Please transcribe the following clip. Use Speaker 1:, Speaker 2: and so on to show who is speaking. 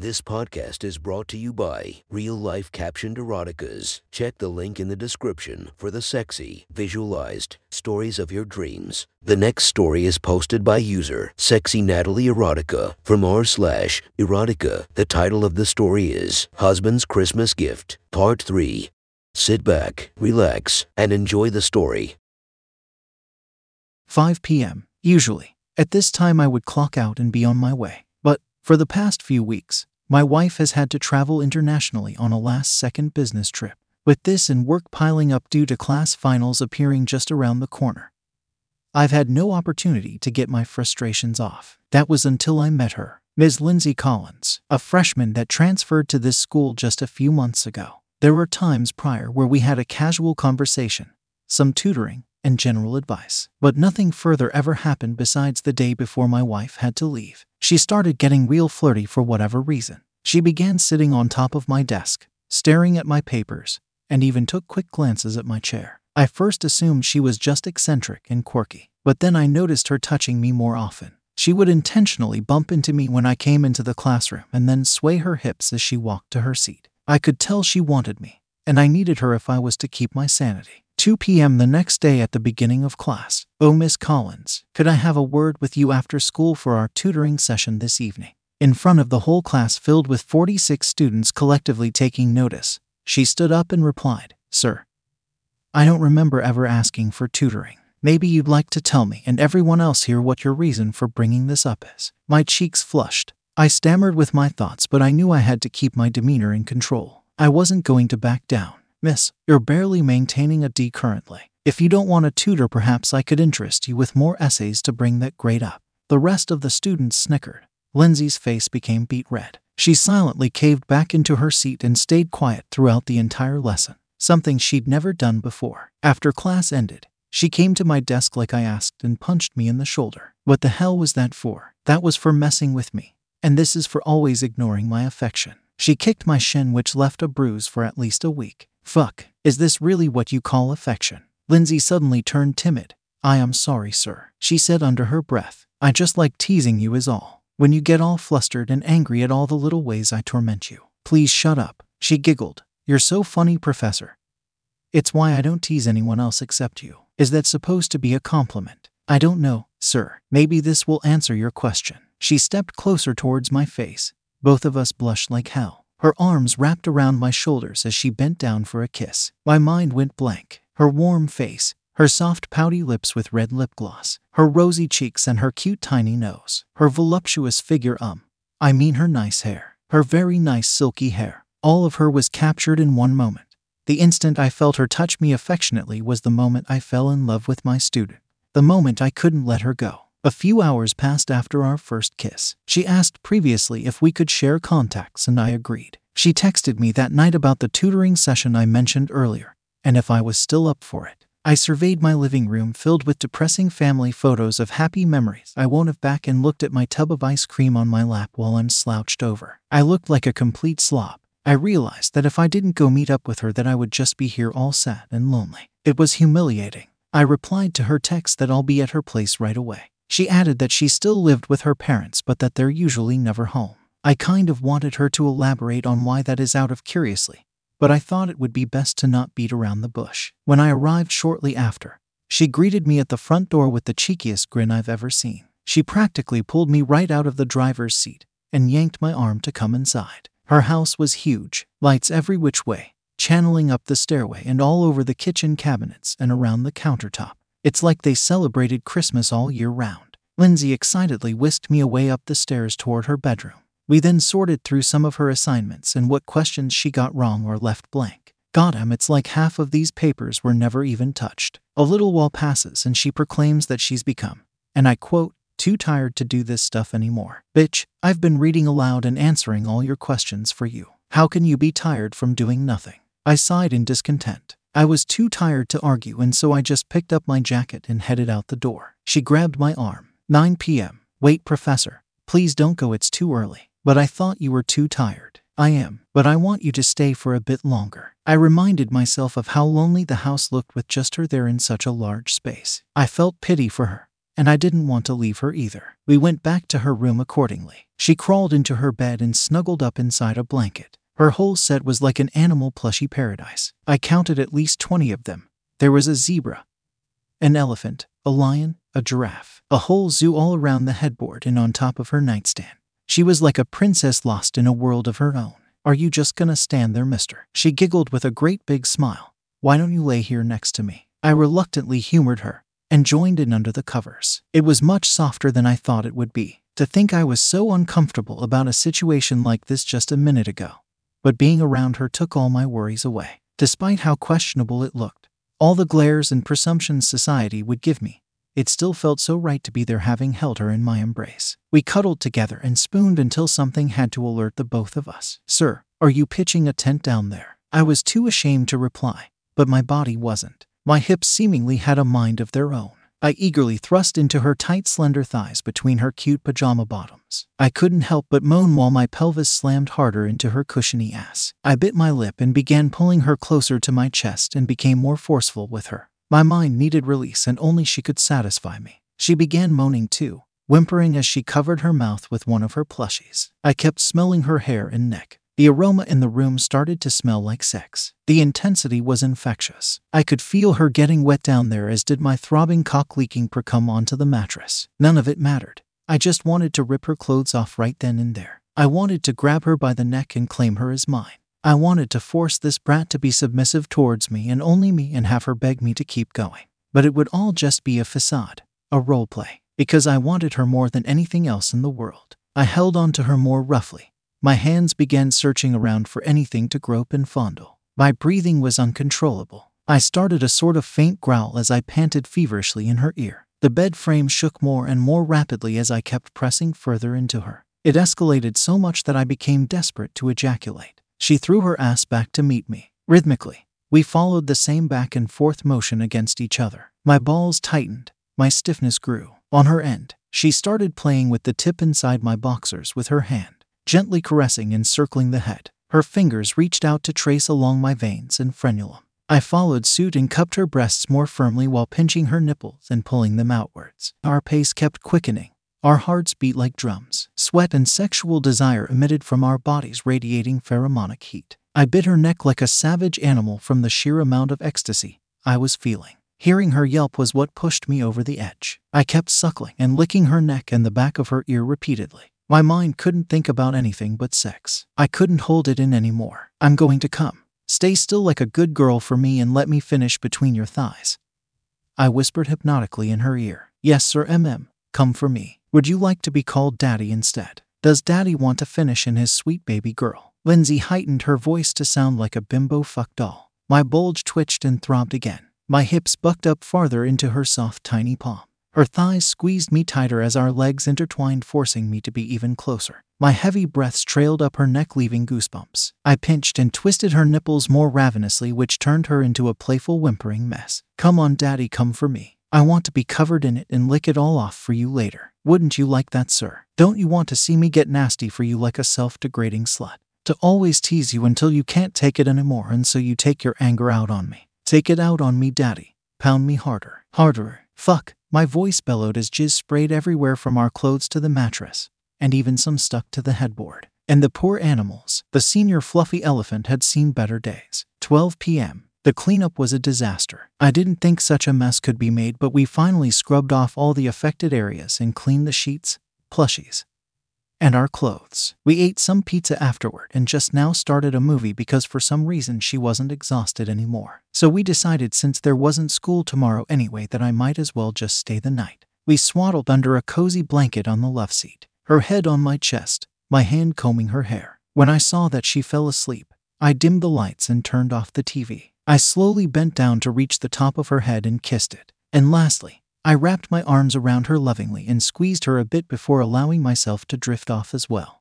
Speaker 1: This podcast is brought to you by Real Life Captioned Eroticas. Check the link in the description for the sexy, visualized stories of your dreams. The next story is posted by user Sexy Natalie Erotica from r slash erotica. The title of the story is Husband's Christmas Gift, Part 3. Sit back, relax, and enjoy the story.
Speaker 2: 5 p.m. Usually, at this time I would clock out and be on my way. But for the past few weeks, my wife has had to travel internationally on a last second business trip, with this and work piling up due to class finals appearing just around the corner. I've had no opportunity to get my frustrations off. That was until I met her, Ms. Lindsay Collins, a freshman that transferred to this school just a few months ago. There were times prior where we had a casual conversation, some tutoring, and general advice. But nothing further ever happened besides the day before my wife had to leave. She started getting real flirty for whatever reason. She began sitting on top of my desk, staring at my papers, and even took quick glances at my chair. I first assumed she was just eccentric and quirky, but then I noticed her touching me more often. She would intentionally bump into me when I came into the classroom and then sway her hips as she walked to her seat. I could tell she wanted me, and I needed her if I was to keep my sanity. 2 p.m. the next day at the beginning of class. Oh, Miss Collins, could I have a word with you after school for our tutoring session this evening? In front of the whole class filled with 46 students collectively taking notice, she stood up and replied, Sir, I don't remember ever asking for tutoring. Maybe you'd like to tell me and everyone else here what your reason for bringing this up is. My cheeks flushed. I stammered with my thoughts, but I knew I had to keep my demeanor in control. I wasn't going to back down. Miss, you're barely maintaining a D currently. If you don't want a tutor, perhaps I could interest you with more essays to bring that grade up. The rest of the students snickered. Lindsay's face became beet red. She silently caved back into her seat and stayed quiet throughout the entire lesson, something she'd never done before. After class ended, she came to my desk like I asked and punched me in the shoulder. What the hell was that for? That was for messing with me. And this is for always ignoring my affection. She kicked my shin, which left a bruise for at least a week. Fuck, is this really what you call affection? Lindsay suddenly turned timid. I am sorry, sir, she said under her breath. I just like teasing you, is all. When you get all flustered and angry at all the little ways I torment you. Please shut up, she giggled. You're so funny, Professor. It's why I don't tease anyone else except you. Is that supposed to be a compliment? I don't know, sir. Maybe this will answer your question. She stepped closer towards my face. Both of us blushed like hell. Her arms wrapped around my shoulders as she bent down for a kiss. My mind went blank. Her warm face, her soft pouty lips with red lip gloss, her rosy cheeks and her cute tiny nose, her voluptuous figure um, I mean her nice hair, her very nice silky hair. All of her was captured in one moment. The instant I felt her touch me affectionately was the moment I fell in love with my student. The moment I couldn't let her go. A few hours passed after our first kiss. She asked previously if we could share contacts, and I agreed. She texted me that night about the tutoring session I mentioned earlier, and if I was still up for it. I surveyed my living room filled with depressing family photos of happy memories. I won't have back and looked at my tub of ice cream on my lap while I'm slouched over. I looked like a complete slob. I realized that if I didn't go meet up with her that I would just be here all sad and lonely. It was humiliating. I replied to her text that I'll be at her place right away. She added that she still lived with her parents but that they're usually never home. I kind of wanted her to elaborate on why that is out of curiously, but I thought it would be best to not beat around the bush. When I arrived shortly after, she greeted me at the front door with the cheekiest grin I've ever seen. She practically pulled me right out of the driver's seat and yanked my arm to come inside. Her house was huge, lights every which way, channeling up the stairway and all over the kitchen cabinets and around the countertop. It's like they celebrated Christmas all year round. Lindsay excitedly whisked me away up the stairs toward her bedroom. We then sorted through some of her assignments and what questions she got wrong or left blank. Goddamn, it's like half of these papers were never even touched. A little while passes and she proclaims that she's become, and I quote, too tired to do this stuff anymore. Bitch, I've been reading aloud and answering all your questions for you. How can you be tired from doing nothing? I sighed in discontent. I was too tired to argue, and so I just picked up my jacket and headed out the door. She grabbed my arm. 9 p.m. Wait, Professor. Please don't go, it's too early. But I thought you were too tired. I am, but I want you to stay for a bit longer. I reminded myself of how lonely the house looked with just her there in such a large space. I felt pity for her, and I didn't want to leave her either. We went back to her room accordingly. She crawled into her bed and snuggled up inside a blanket. Her whole set was like an animal plushy paradise. I counted at least 20 of them. There was a zebra, an elephant, a lion, a giraffe, a whole zoo all around the headboard and on top of her nightstand. She was like a princess lost in a world of her own. Are you just gonna stand there, mister? She giggled with a great big smile. Why don't you lay here next to me? I reluctantly humored her and joined in under the covers. It was much softer than I thought it would be. To think I was so uncomfortable about a situation like this just a minute ago. But being around her took all my worries away. Despite how questionable it looked, all the glares and presumptions society would give me, it still felt so right to be there having held her in my embrace. We cuddled together and spooned until something had to alert the both of us. Sir, are you pitching a tent down there? I was too ashamed to reply, but my body wasn't. My hips seemingly had a mind of their own. I eagerly thrust into her tight, slender thighs between her cute pajama bottoms. I couldn't help but moan while my pelvis slammed harder into her cushiony ass. I bit my lip and began pulling her closer to my chest and became more forceful with her. My mind needed release and only she could satisfy me. She began moaning too, whimpering as she covered her mouth with one of her plushies. I kept smelling her hair and neck. The aroma in the room started to smell like sex. The intensity was infectious. I could feel her getting wet down there, as did my throbbing cock leaking precum onto the mattress. None of it mattered. I just wanted to rip her clothes off right then and there. I wanted to grab her by the neck and claim her as mine. I wanted to force this brat to be submissive towards me and only me and have her beg me to keep going. But it would all just be a facade, a role play, because I wanted her more than anything else in the world. I held on to her more roughly, my hands began searching around for anything to grope and fondle. My breathing was uncontrollable. I started a sort of faint growl as I panted feverishly in her ear. The bed frame shook more and more rapidly as I kept pressing further into her. It escalated so much that I became desperate to ejaculate. She threw her ass back to meet me. Rhythmically, we followed the same back and forth motion against each other. My balls tightened, my stiffness grew. On her end, she started playing with the tip inside my boxers with her hand gently caressing and circling the head. Her fingers reached out to trace along my veins and frenulum. I followed suit and cupped her breasts more firmly while pinching her nipples and pulling them outwards. Our pace kept quickening. Our hearts beat like drums. Sweat and sexual desire emitted from our bodies, radiating pheromonic heat. I bit her neck like a savage animal from the sheer amount of ecstasy I was feeling. Hearing her yelp was what pushed me over the edge. I kept suckling and licking her neck and the back of her ear repeatedly. My mind couldn't think about anything but sex. I couldn't hold it in anymore. I'm going to come. Stay still like a good girl for me and let me finish between your thighs. I whispered hypnotically in her ear. Yes, sir, MM, come for me. Would you like to be called Daddy instead? Does Daddy want to finish in his sweet baby girl? Lindsay heightened her voice to sound like a bimbo fuck doll. My bulge twitched and throbbed again. My hips bucked up farther into her soft, tiny palm. Her thighs squeezed me tighter as our legs intertwined, forcing me to be even closer. My heavy breaths trailed up her neck, leaving goosebumps. I pinched and twisted her nipples more ravenously, which turned her into a playful, whimpering mess. Come on, Daddy, come for me. I want to be covered in it and lick it all off for you later. Wouldn't you like that, sir? Don't you want to see me get nasty for you like a self degrading slut? To always tease you until you can't take it anymore, and so you take your anger out on me. Take it out on me, Daddy. Pound me harder, harder. Fuck. My voice bellowed as jizz sprayed everywhere from our clothes to the mattress, and even some stuck to the headboard. And the poor animals, the senior fluffy elephant had seen better days. 12 p.m. The cleanup was a disaster. I didn't think such a mess could be made, but we finally scrubbed off all the affected areas and cleaned the sheets, plushies, and our clothes. We ate some pizza afterward and just now started a movie because for some reason she wasn't exhausted anymore. So we decided since there wasn't school tomorrow anyway that I might as well just stay the night. We swaddled under a cozy blanket on the love seat, her head on my chest, my hand combing her hair. When I saw that she fell asleep, I dimmed the lights and turned off the TV. I slowly bent down to reach the top of her head and kissed it. And lastly, I wrapped my arms around her lovingly and squeezed her a bit before allowing myself to drift off as well.